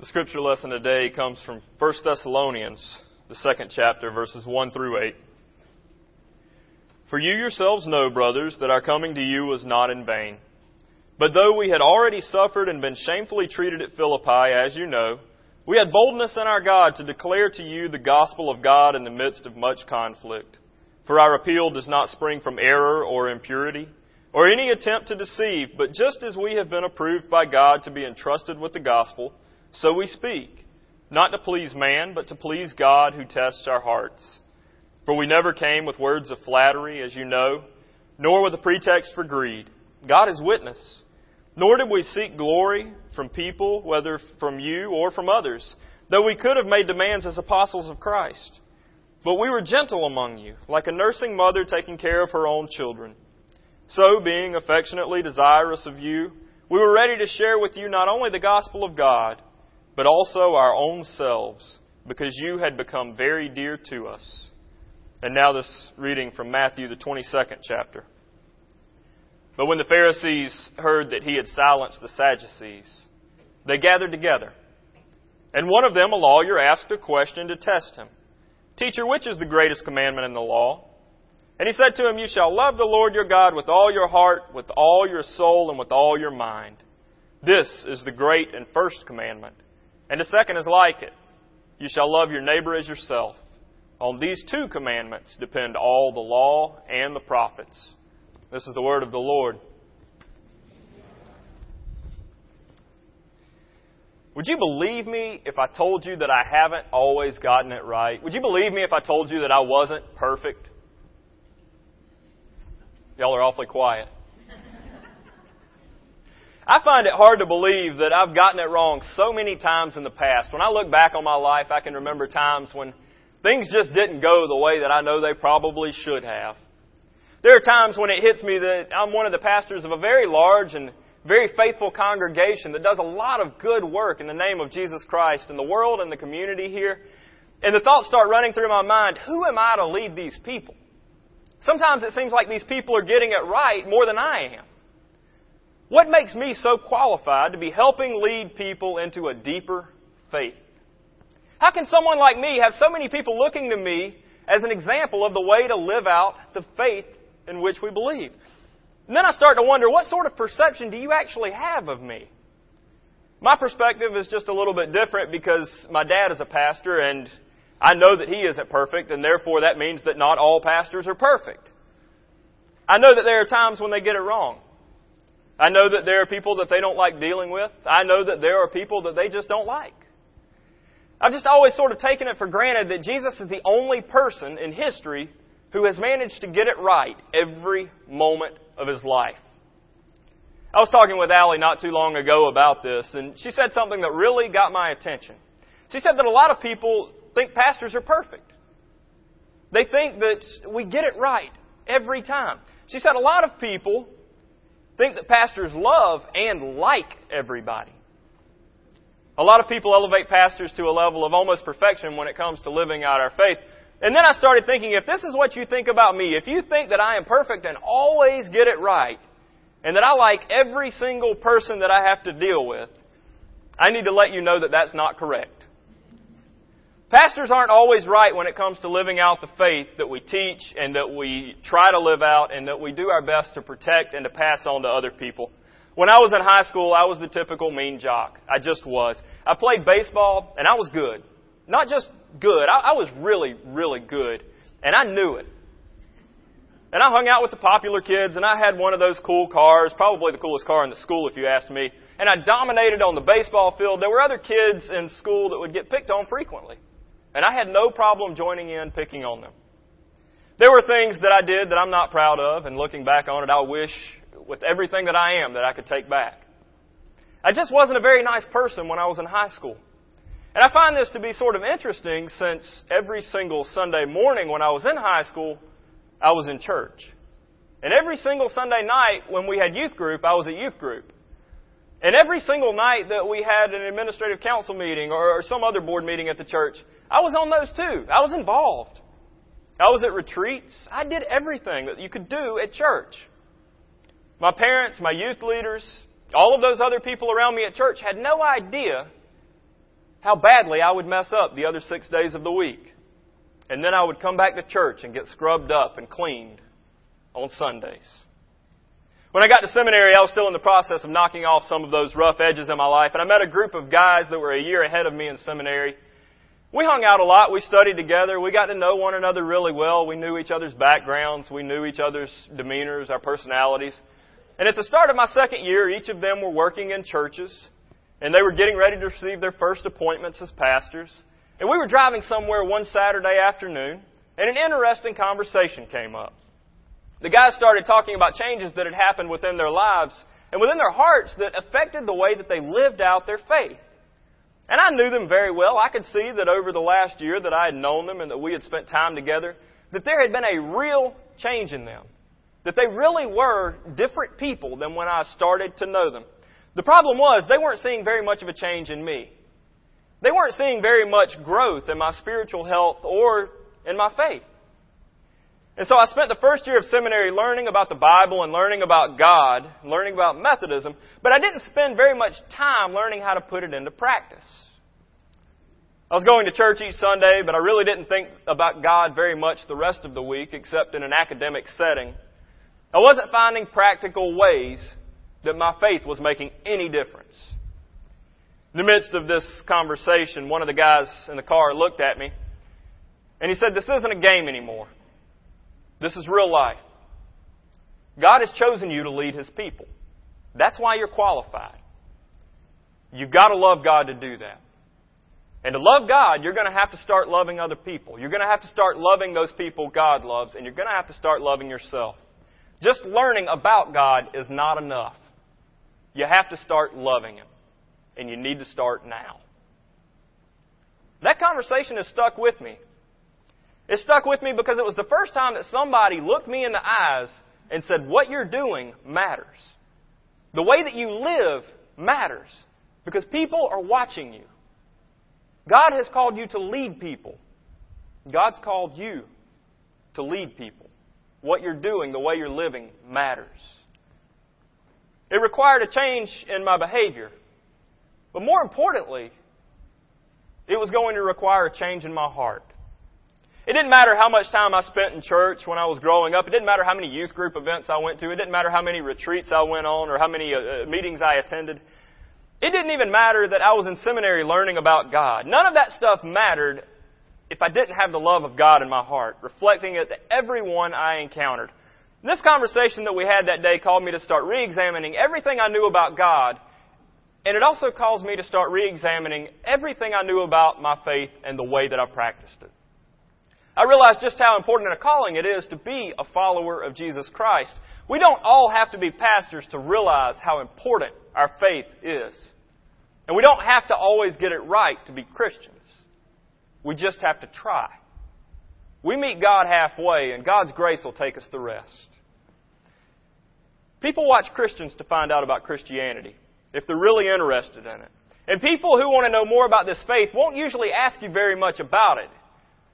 The scripture lesson today comes from 1 Thessalonians, the second chapter, verses 1 through 8. For you yourselves know, brothers, that our coming to you was not in vain. But though we had already suffered and been shamefully treated at Philippi, as you know, we had boldness in our God to declare to you the gospel of God in the midst of much conflict. For our appeal does not spring from error or impurity, or any attempt to deceive, but just as we have been approved by God to be entrusted with the gospel, so we speak, not to please man, but to please God who tests our hearts. For we never came with words of flattery, as you know, nor with a pretext for greed. God is witness. Nor did we seek glory from people, whether from you or from others, though we could have made demands as apostles of Christ. But we were gentle among you, like a nursing mother taking care of her own children. So, being affectionately desirous of you, we were ready to share with you not only the gospel of God, but also our own selves, because you had become very dear to us. And now, this reading from Matthew, the 22nd chapter. But when the Pharisees heard that he had silenced the Sadducees, they gathered together. And one of them, a lawyer, asked a question to test him Teacher, which is the greatest commandment in the law? And he said to him, You shall love the Lord your God with all your heart, with all your soul, and with all your mind. This is the great and first commandment. And the second is like it you shall love your neighbor as yourself. On these two commandments depend all the law and the prophets. This is the word of the Lord. Would you believe me if I told you that I haven't always gotten it right? Would you believe me if I told you that I wasn't perfect? Y'all are awfully quiet. I find it hard to believe that I've gotten it wrong so many times in the past. When I look back on my life, I can remember times when things just didn't go the way that I know they probably should have. There are times when it hits me that I'm one of the pastors of a very large and very faithful congregation that does a lot of good work in the name of Jesus Christ in the world and the community here. And the thoughts start running through my mind, who am I to lead these people? Sometimes it seems like these people are getting it right more than I am. What makes me so qualified to be helping lead people into a deeper faith? How can someone like me have so many people looking to me as an example of the way to live out the faith in which we believe? And then I start to wonder, what sort of perception do you actually have of me? My perspective is just a little bit different because my dad is a pastor and I know that he isn't perfect and therefore that means that not all pastors are perfect. I know that there are times when they get it wrong. I know that there are people that they don't like dealing with. I know that there are people that they just don't like. I've just always sort of taken it for granted that Jesus is the only person in history who has managed to get it right every moment of his life. I was talking with Allie not too long ago about this, and she said something that really got my attention. She said that a lot of people think pastors are perfect. They think that we get it right every time. She said a lot of people think that pastors love and like everybody. A lot of people elevate pastors to a level of almost perfection when it comes to living out our faith. And then I started thinking, if this is what you think about me, if you think that I am perfect and always get it right, and that I like every single person that I have to deal with, I need to let you know that that's not correct. Pastors aren't always right when it comes to living out the faith that we teach and that we try to live out and that we do our best to protect and to pass on to other people. When I was in high school, I was the typical mean jock. I just was. I played baseball and I was good. Not just good, I, I was really, really good. And I knew it. And I hung out with the popular kids and I had one of those cool cars, probably the coolest car in the school if you ask me. And I dominated on the baseball field. There were other kids in school that would get picked on frequently. And I had no problem joining in picking on them. There were things that I did that I'm not proud of, and looking back on it, I wish with everything that I am that I could take back. I just wasn't a very nice person when I was in high school. And I find this to be sort of interesting since every single Sunday morning when I was in high school, I was in church. And every single Sunday night when we had youth group, I was at youth group. And every single night that we had an administrative council meeting or, some other board meeting at the church, I was on those too. I was involved. I was at retreats. I did everything that you could do at church. My parents, my youth leaders, all of those other people around me at church had no idea how badly I would mess up the other six days of the week. And then I would come back to church and get scrubbed up and cleaned on Sundays. When I got to seminary, I was still in the process of knocking off some of those rough edges in my life, and I met a group of guys that were a year ahead of me in seminary. We hung out a lot, we studied together, we got to know one another really well, we knew each other's backgrounds, we knew each other's demeanors, our personalities. And at the start of my second year, each of them were working in churches, and they were getting ready to receive their first appointments as pastors. And we were driving somewhere one Saturday afternoon, and an interesting conversation came up. The guys started talking about changes that had happened within their lives and within their hearts that affected the way that they lived out their faith. And I knew them very well. I could see that over the last year that I had known them and that we had spent time together, that there had been a real change in them. That they really were different people than when I started to know them. The problem was, they weren't seeing very much of a change in me. They weren't seeing very much growth in my spiritual health or in my faith. And so I spent the first year of seminary learning about the Bible and learning about God, learning about Methodism, but I didn't spend very much time learning how to put it into practice. I was going to church each Sunday, but I really didn't think about God very much the rest of the week, except in an academic setting. I wasn't finding practical ways that my faith was making any difference. In the midst of this conversation, one of the guys in the car looked at me and he said, This isn't a game anymore. This is real life. God has chosen you to lead His people. That's why you're qualified. You've got to love God to do that. And to love God, you're going to have to start loving other people. You're going to have to start loving those people God loves, and you're going to have to start loving yourself. Just learning about God is not enough. You have to start loving Him. And you need to start now. That conversation has stuck with me. It stuck with me because it was the first time that somebody looked me in the eyes and said, What you're doing matters. The way that you live matters because people are watching you. God has called you to lead people. God's called you to lead people. What you're doing, the way you're living, matters. It required a change in my behavior. But more importantly, it was going to require a change in my heart. It didn't matter how much time I spent in church when I was growing up. It didn't matter how many youth group events I went to. It didn't matter how many retreats I went on or how many uh, uh, meetings I attended. It didn't even matter that I was in seminary learning about God. None of that stuff mattered if I didn't have the love of God in my heart, reflecting it to everyone I encountered. This conversation that we had that day called me to start re-examining everything I knew about God, and it also caused me to start re-examining everything I knew about my faith and the way that I practiced it. I realize just how important a calling it is to be a follower of Jesus Christ. We don't all have to be pastors to realize how important our faith is. And we don't have to always get it right to be Christians. We just have to try. We meet God halfway, and God's grace will take us the rest. People watch Christians to find out about Christianity, if they're really interested in it. And people who want to know more about this faith won't usually ask you very much about it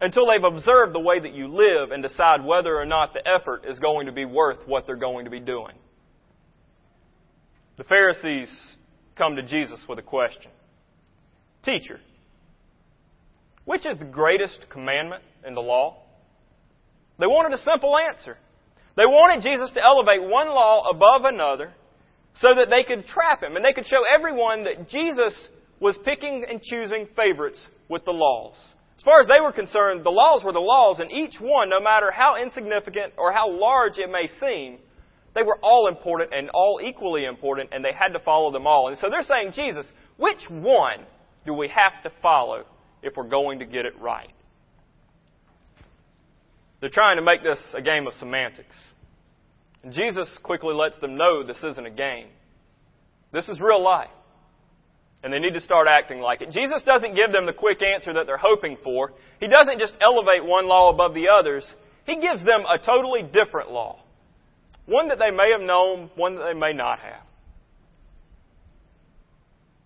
until they've observed the way that you live and decide whether or not the effort is going to be worth what they're going to be doing. The Pharisees come to Jesus with a question Teacher, which is the greatest commandment in the law? They wanted a simple answer. They wanted Jesus to elevate one law above another so that they could trap him and they could show everyone that Jesus was picking and choosing favorites with the laws. As far as they were concerned, the laws were the laws, and each one, no matter how insignificant or how large it may seem, they were all important and all equally important, and they had to follow them all. And so they're saying, Jesus, which one do we have to follow if we're going to get it right? They're trying to make this a game of semantics. And Jesus quickly lets them know this isn't a game. This is real life and they need to start acting like it. Jesus doesn't give them the quick answer that they're hoping for. He doesn't just elevate one law above the others. He gives them a totally different law. One that they may have known, one that they may not have.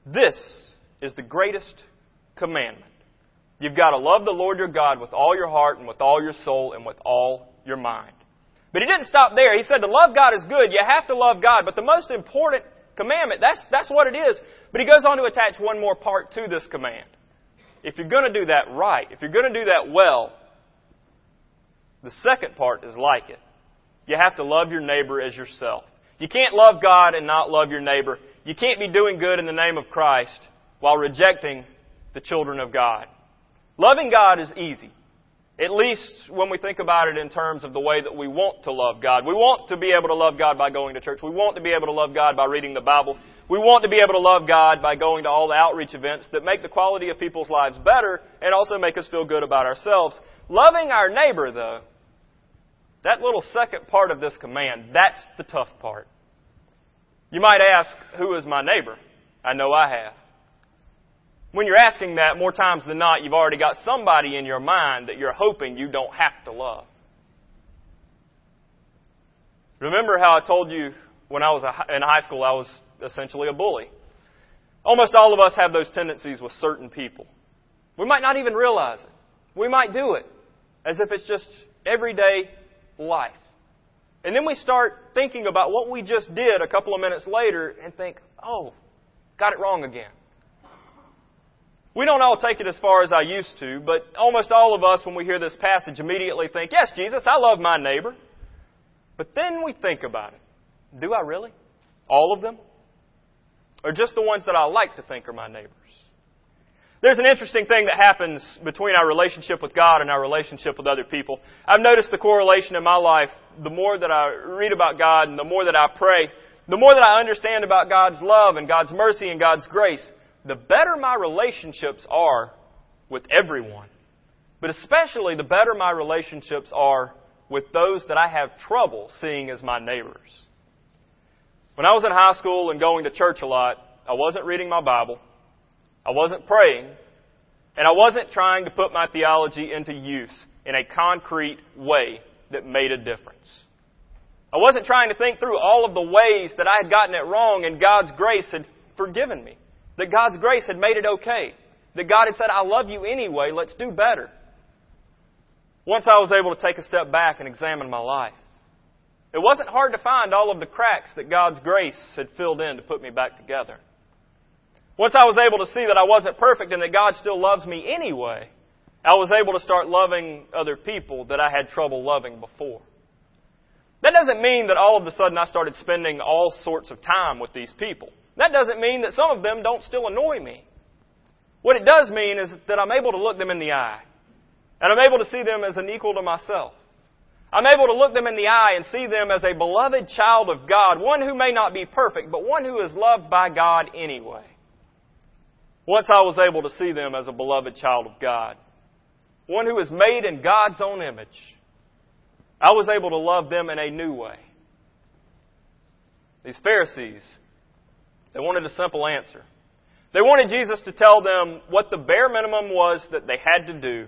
This is the greatest commandment. You've got to love the Lord your God with all your heart and with all your soul and with all your mind. But he didn't stop there. He said to love God is good. You have to love God. But the most important commandment. That's, that's what it is. But he goes on to attach one more part to this command. if you're going to do that right, if you're going to do that well, the second part is like it. You have to love your neighbor as yourself. You can't love God and not love your neighbor. You can't be doing good in the name of Christ while rejecting the children of God. Loving God is easy. At least when we think about it in terms of the way that we want to love God. We want to be able to love God by going to church. We want to be able to love God by reading the Bible. We want to be able to love God by going to all the outreach events that make the quality of people's lives better and also make us feel good about ourselves. Loving our neighbor, though, that little second part of this command, that's the tough part. You might ask, who is my neighbor? I know I have. When you're asking that, more times than not, you've already got somebody in your mind that you're hoping you don't have to love. Remember how I told you when I was in high school I was essentially a bully? Almost all of us have those tendencies with certain people. We might not even realize it. We might do it as if it's just everyday life. And then we start thinking about what we just did a couple of minutes later and think, oh, got it wrong again. We don't all take it as far as I used to, but almost all of us, when we hear this passage, immediately think, Yes, Jesus, I love my neighbor. But then we think about it. Do I really? All of them? Or just the ones that I like to think are my neighbors? There's an interesting thing that happens between our relationship with God and our relationship with other people. I've noticed the correlation in my life. The more that I read about God and the more that I pray, the more that I understand about God's love and God's mercy and God's grace, the better my relationships are with everyone. But especially the better my relationships are with those that I have trouble seeing as my neighbors. When I was in high school and going to church a lot, I wasn't reading my Bible, I wasn't praying, and I wasn't trying to put my theology into use in a concrete way that made a difference. I wasn't trying to think through all of the ways that I had gotten it wrong and God's grace had forgiven me. That God's grace had made it okay. That God had said, I love you anyway, let's do better. Once I was able to take a step back and examine my life, it wasn't hard to find all of the cracks that God's grace had filled in to put me back together. Once I was able to see that I wasn't perfect and that God still loves me anyway, I was able to start loving other people that I had trouble loving before. That doesn't mean that all of a sudden I started spending all sorts of time with these people. That doesn't mean that some of them don't still annoy me. What it does mean is that I'm able to look them in the eye. And I'm able to see them as an equal to myself. I'm able to look them in the eye and see them as a beloved child of God, one who may not be perfect, but one who is loved by God anyway. Once I was able to see them as a beloved child of God, one who is made in God's own image, I was able to love them in a new way. These Pharisees they wanted a simple answer. They wanted Jesus to tell them what the bare minimum was that they had to do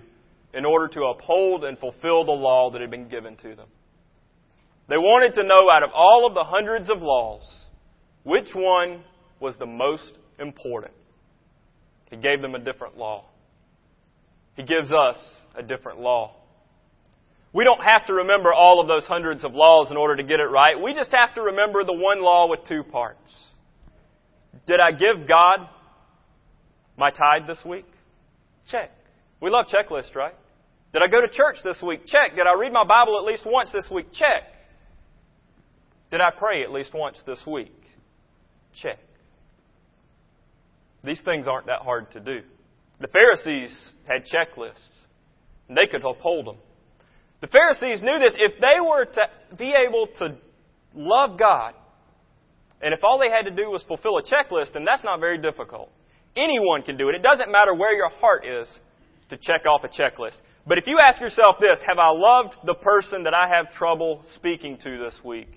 in order to uphold and fulfill the law that had been given to them. They wanted to know out of all of the hundreds of laws, which one was the most important. He gave them a different law. He gives us a different law. We don't have to remember all of those hundreds of laws in order to get it right. We just have to remember the one law with two parts. Did I give God my tithe this week? Check. We love checklists, right? Did I go to church this week? Check. Did I read my Bible at least once this week? Check. Did I pray at least once this week? Check. These things aren't that hard to do. The Pharisees had checklists, and they could uphold them. The Pharisees knew this. If they were to be able to love God and if all they had to do was fulfill a checklist, then that's not very difficult. Anyone can do it. It doesn't matter where your heart is to check off a checklist. But if you ask yourself this, have I loved the person that I have trouble speaking to this week?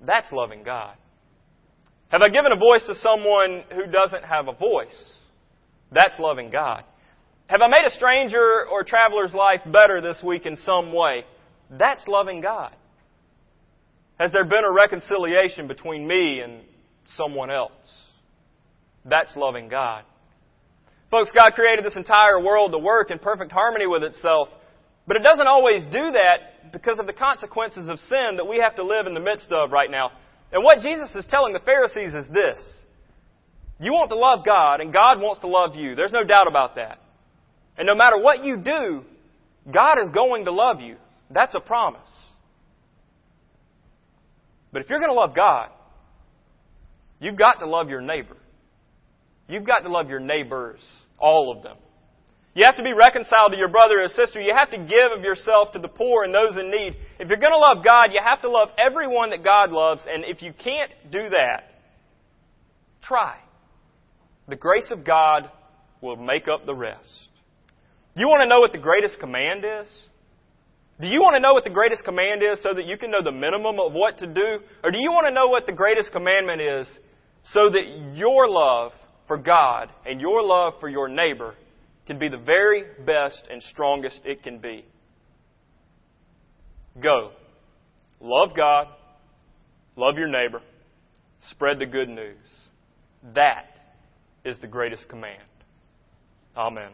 That's loving God. Have I given a voice to someone who doesn't have a voice? That's loving God. Have I made a stranger or traveler's life better this week in some way? That's loving God. Has there been a reconciliation between me and someone else? That's loving God. Folks, God created this entire world to work in perfect harmony with itself, but it doesn't always do that because of the consequences of sin that we have to live in the midst of right now. And what Jesus is telling the Pharisees is this You want to love God, and God wants to love you. There's no doubt about that. And no matter what you do, God is going to love you. That's a promise. But if you're going to love God, you've got to love your neighbor. You've got to love your neighbors, all of them. You have to be reconciled to your brother or sister. You have to give of yourself to the poor and those in need. If you're going to love God, you have to love everyone that God loves. And if you can't do that, try. The grace of God will make up the rest. You want to know what the greatest command is? Do you want to know what the greatest command is so that you can know the minimum of what to do? Or do you want to know what the greatest commandment is so that your love for God and your love for your neighbor can be the very best and strongest it can be? Go. Love God. Love your neighbor. Spread the good news. That is the greatest command. Amen.